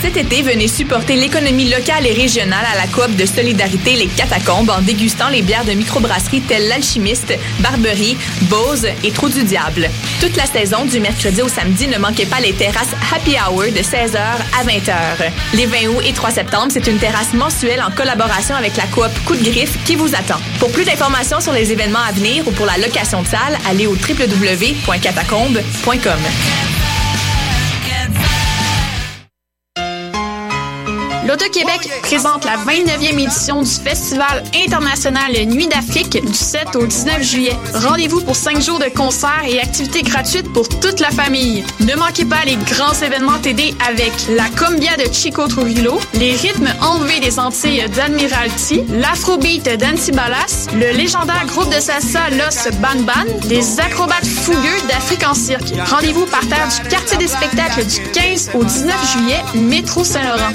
cet été, venez supporter l'économie locale et régionale à la coop de solidarité Les Catacombes en dégustant les bières de microbrasserie telles l'Alchimiste, Barberie, Bose et Trou du Diable. Toute la saison, du mercredi au samedi, ne manquez pas les terrasses Happy Hour de 16h à 20h. Les 20 août et 3 septembre, c'est une terrasse mensuelle en collaboration avec la coop Coup de Griffe qui vous attend. Pour plus d'informations sur les événements à venir ou pour la location de salle, allez au www.catacombes.com. L'Auto-Québec présente la 29e édition du Festival international Nuit d'Afrique du 7 au 19 juillet. Rendez-vous pour 5 jours de concerts et activités gratuites pour toute la famille. Ne manquez pas les grands événements TD avec la Combia de Chico Trujillo, les rythmes enlevés des Antilles d'Admiralty, l'Afrobeat d'Antibalas, le légendaire groupe de salsa Los Ban Ban, les acrobates fougueux d'Afrique en cirque. Rendez-vous par terre du quartier des spectacles du 15 au 19 juillet, métro Saint-Laurent.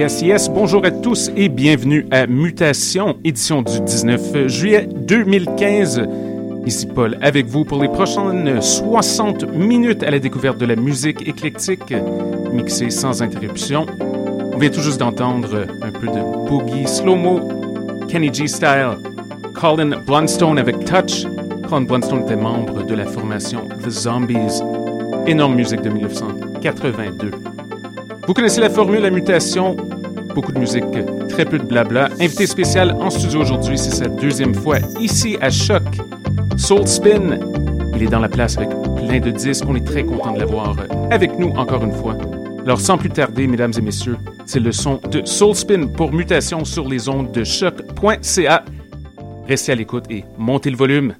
Yes, yes. Bonjour à tous et bienvenue à Mutation, édition du 19 juillet 2015. Ici Paul avec vous pour les prochaines 60 minutes à la découverte de la musique éclectique, mixée sans interruption. On vient tout juste d'entendre un peu de boogie slow-mo, Kenny G style, Colin Blunstone avec Touch. Colin Blunstone était membre de la formation The Zombies. Énorme musique de 1982. Vous connaissez la formule, la mutation, beaucoup de musique, très peu de blabla. Invité spécial en studio aujourd'hui, c'est sa deuxième fois ici à Choc. Soul Spin, il est dans la place avec plein de disques. On est très content de l'avoir avec nous encore une fois. Alors sans plus tarder, mesdames et messieurs, c'est le son de Soul Spin pour mutation sur les ondes de choc.ca. Restez à l'écoute et montez le volume.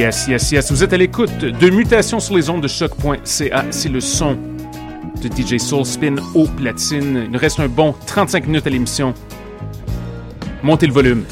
Yes, yes, yes. Vous êtes à l'écoute de Mutation sur les ondes de choc.ca. C'est le son de DJ Soulspin au platine. Il nous reste un bon 35 minutes à l'émission. Montez le volume.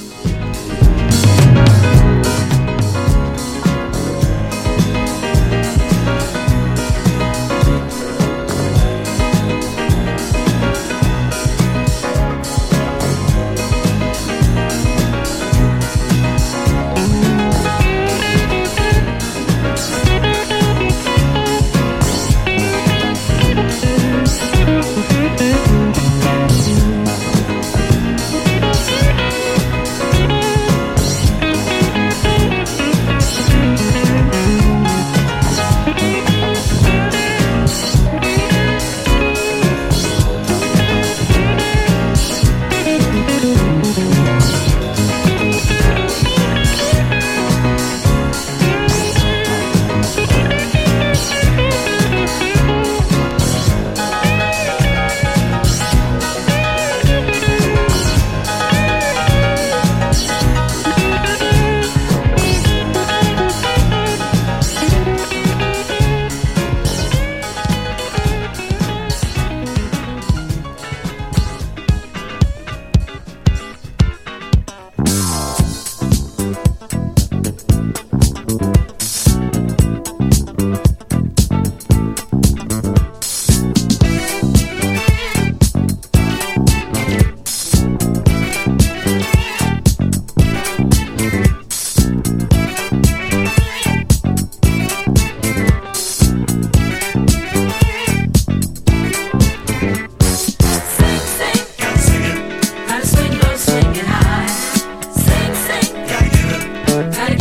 Had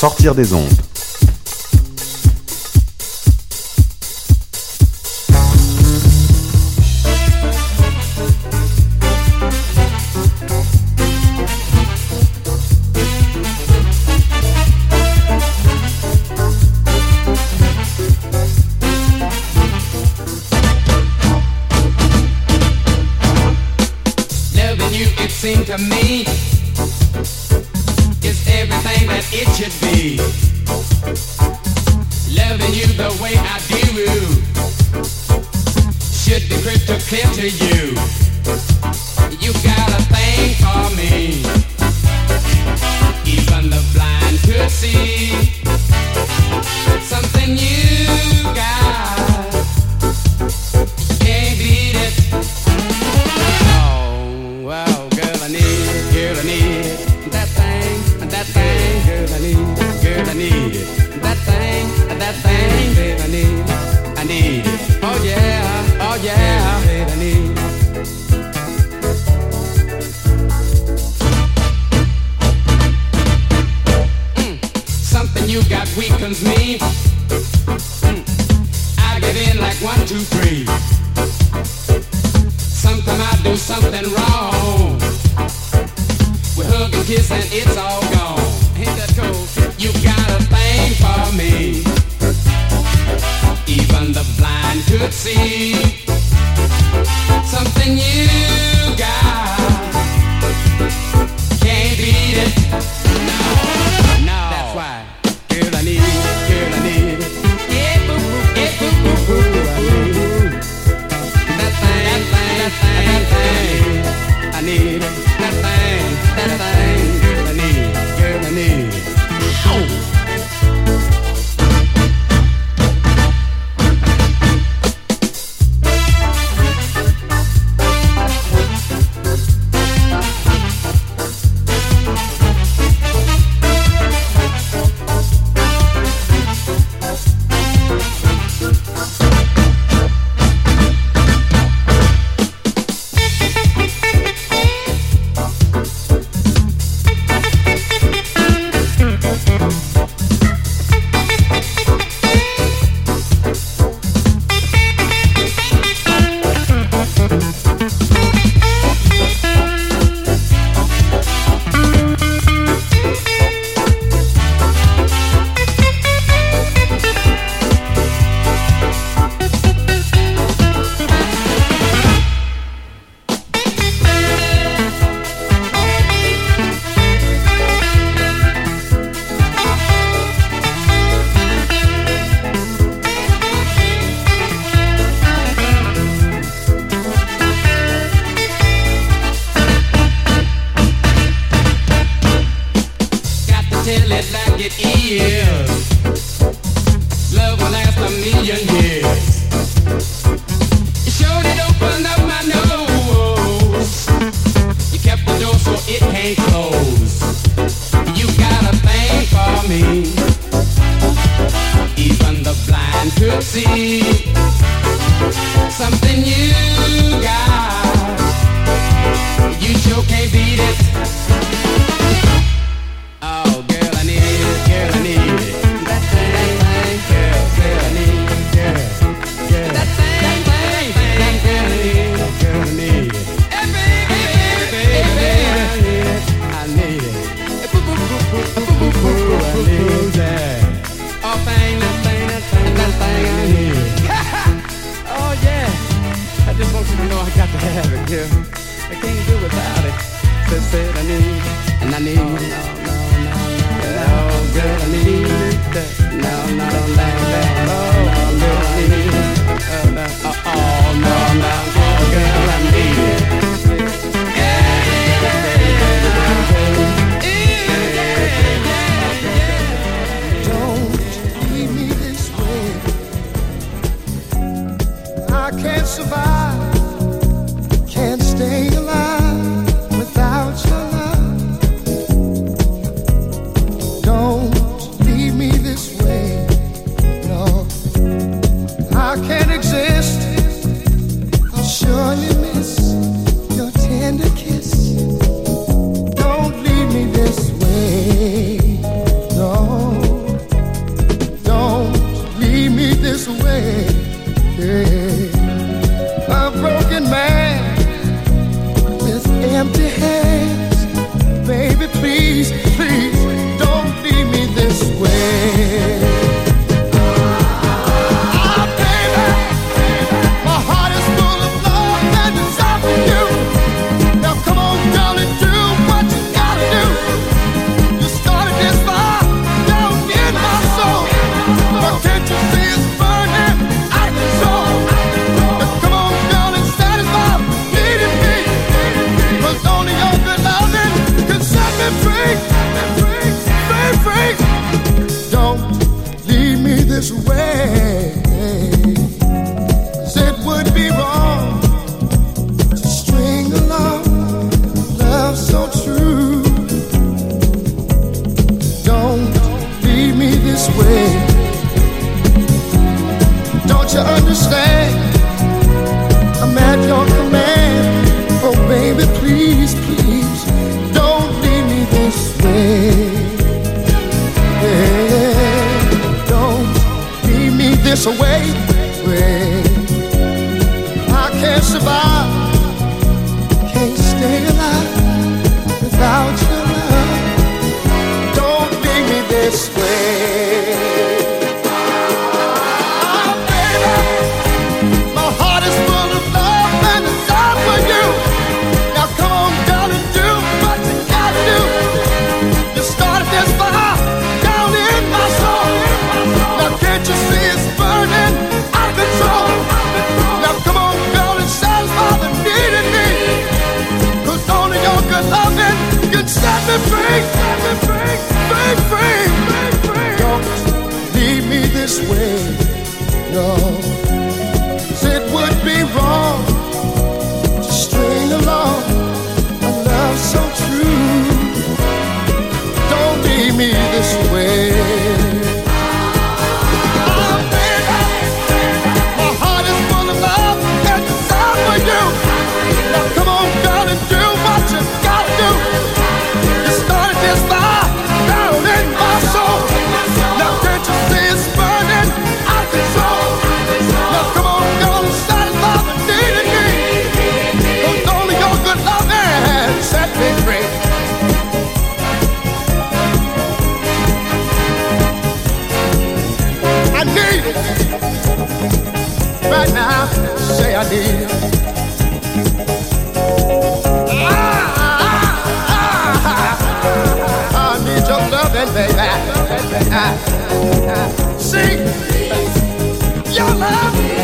sortir des ondes. Survive, this way, no. Baby. See, your love,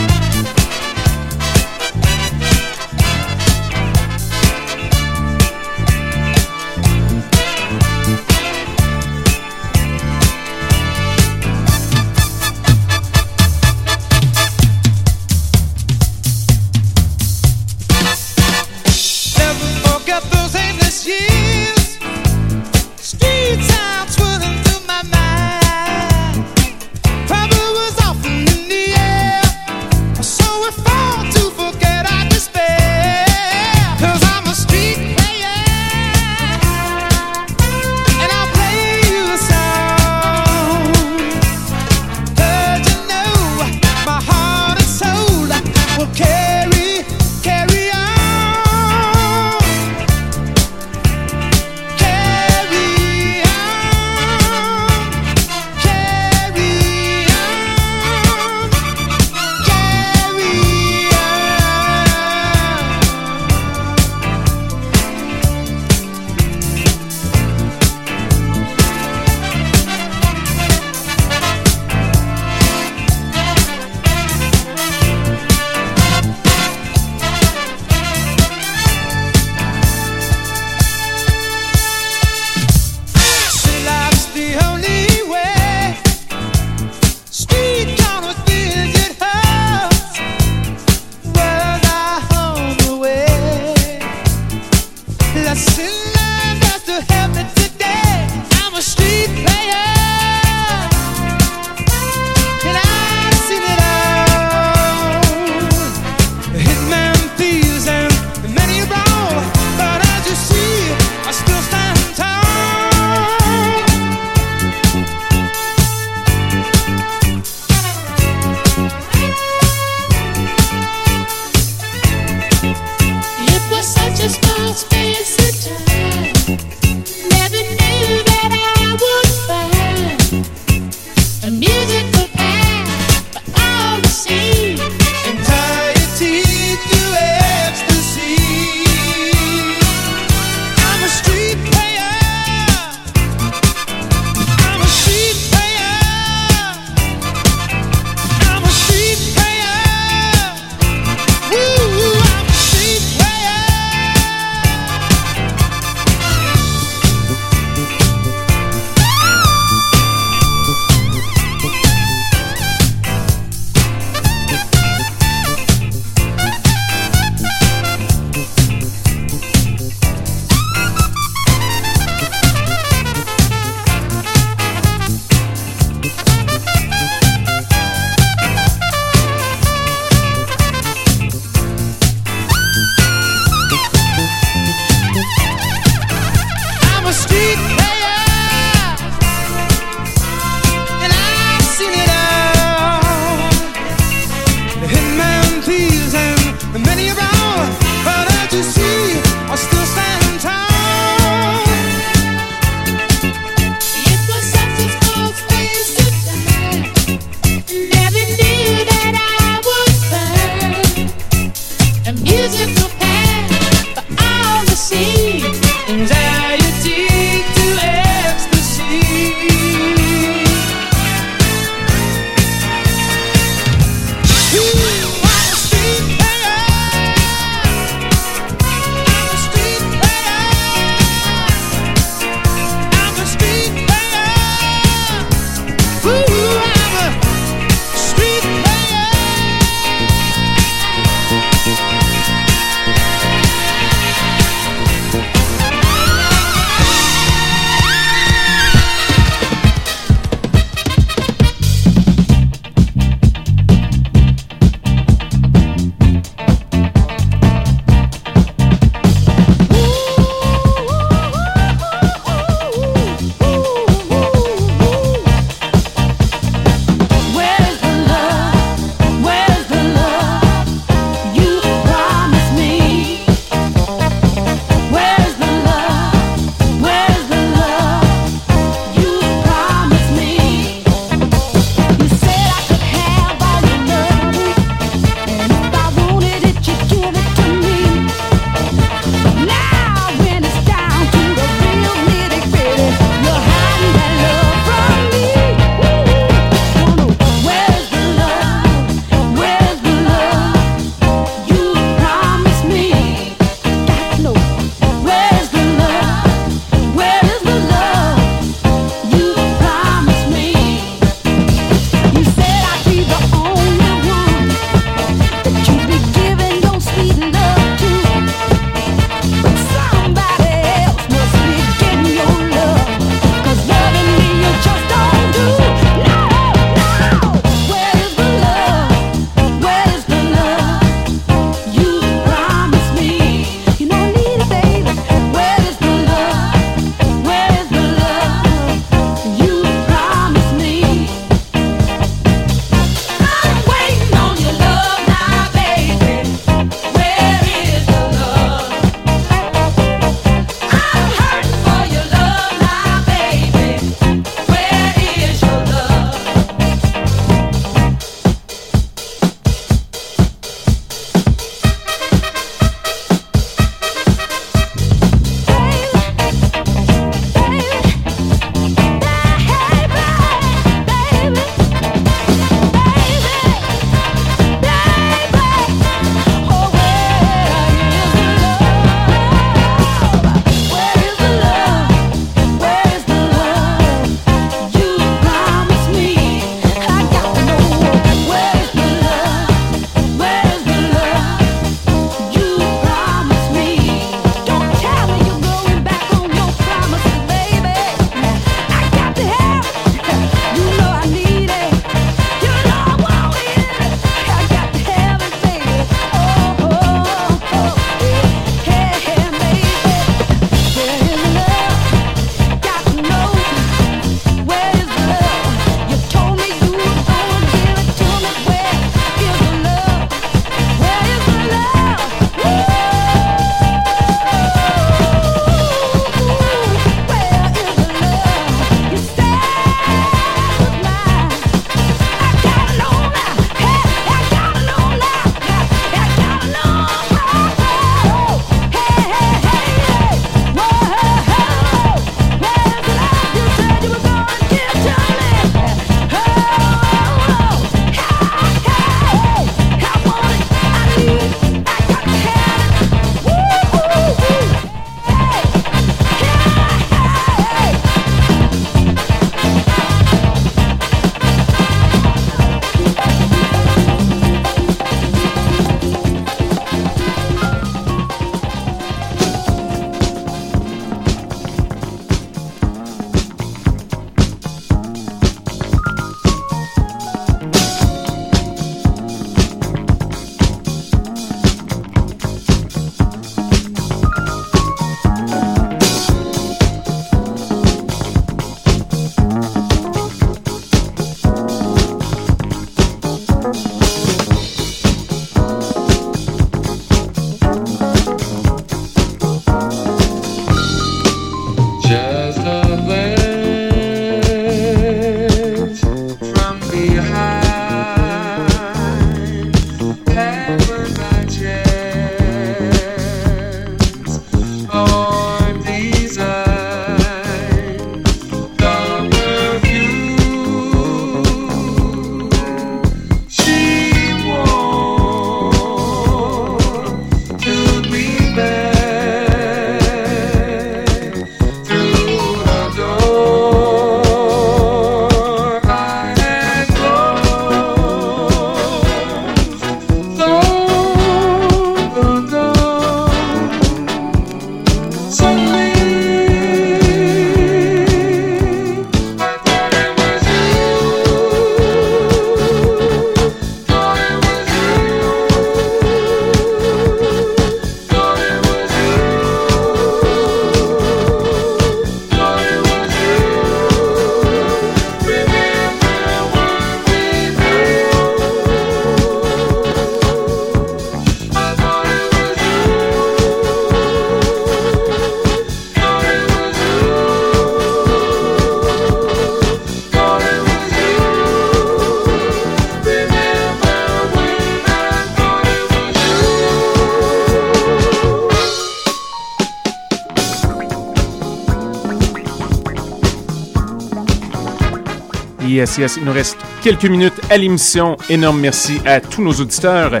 Yes, yes, il nous reste quelques minutes à l'émission. Énorme merci à tous nos auditeurs,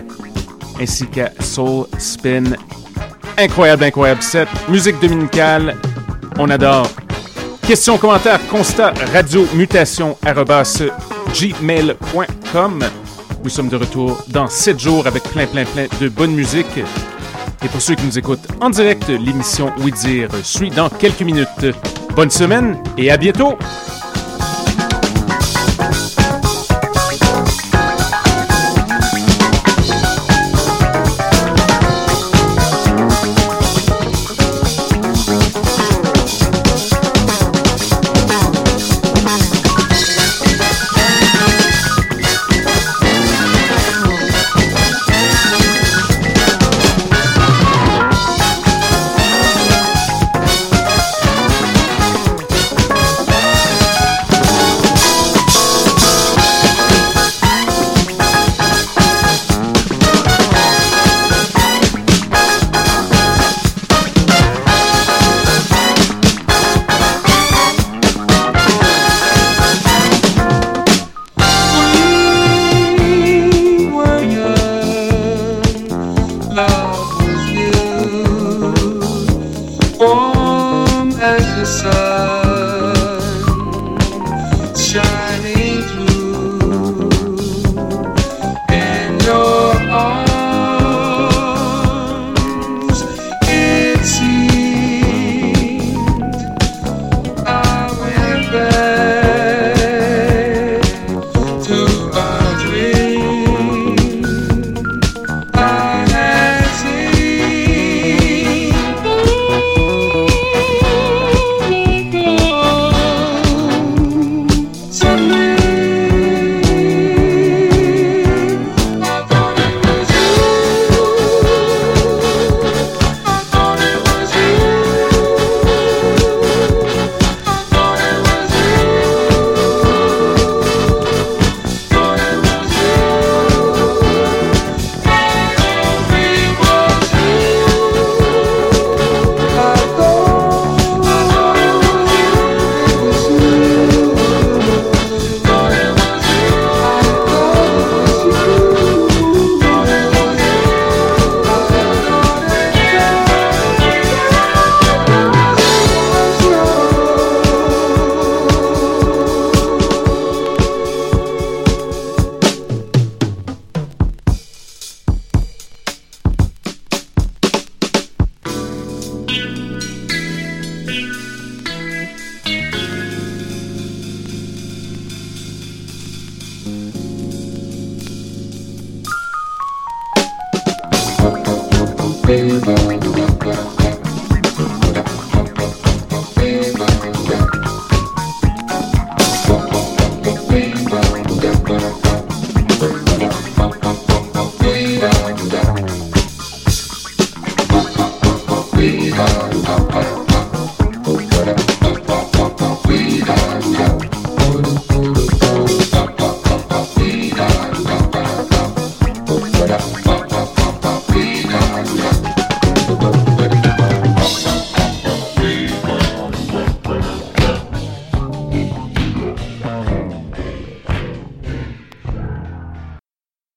ainsi qu'à Soul Spin. Incroyable, incroyable set. Musique dominicale, on adore. Questions, commentaires, constats, radio, mutation, gmail.com. Nous sommes de retour dans 7 jours avec plein, plein, plein de bonne musique. Et pour ceux qui nous écoutent en direct, l'émission Oui Dire suit dans quelques minutes. Bonne semaine et à bientôt!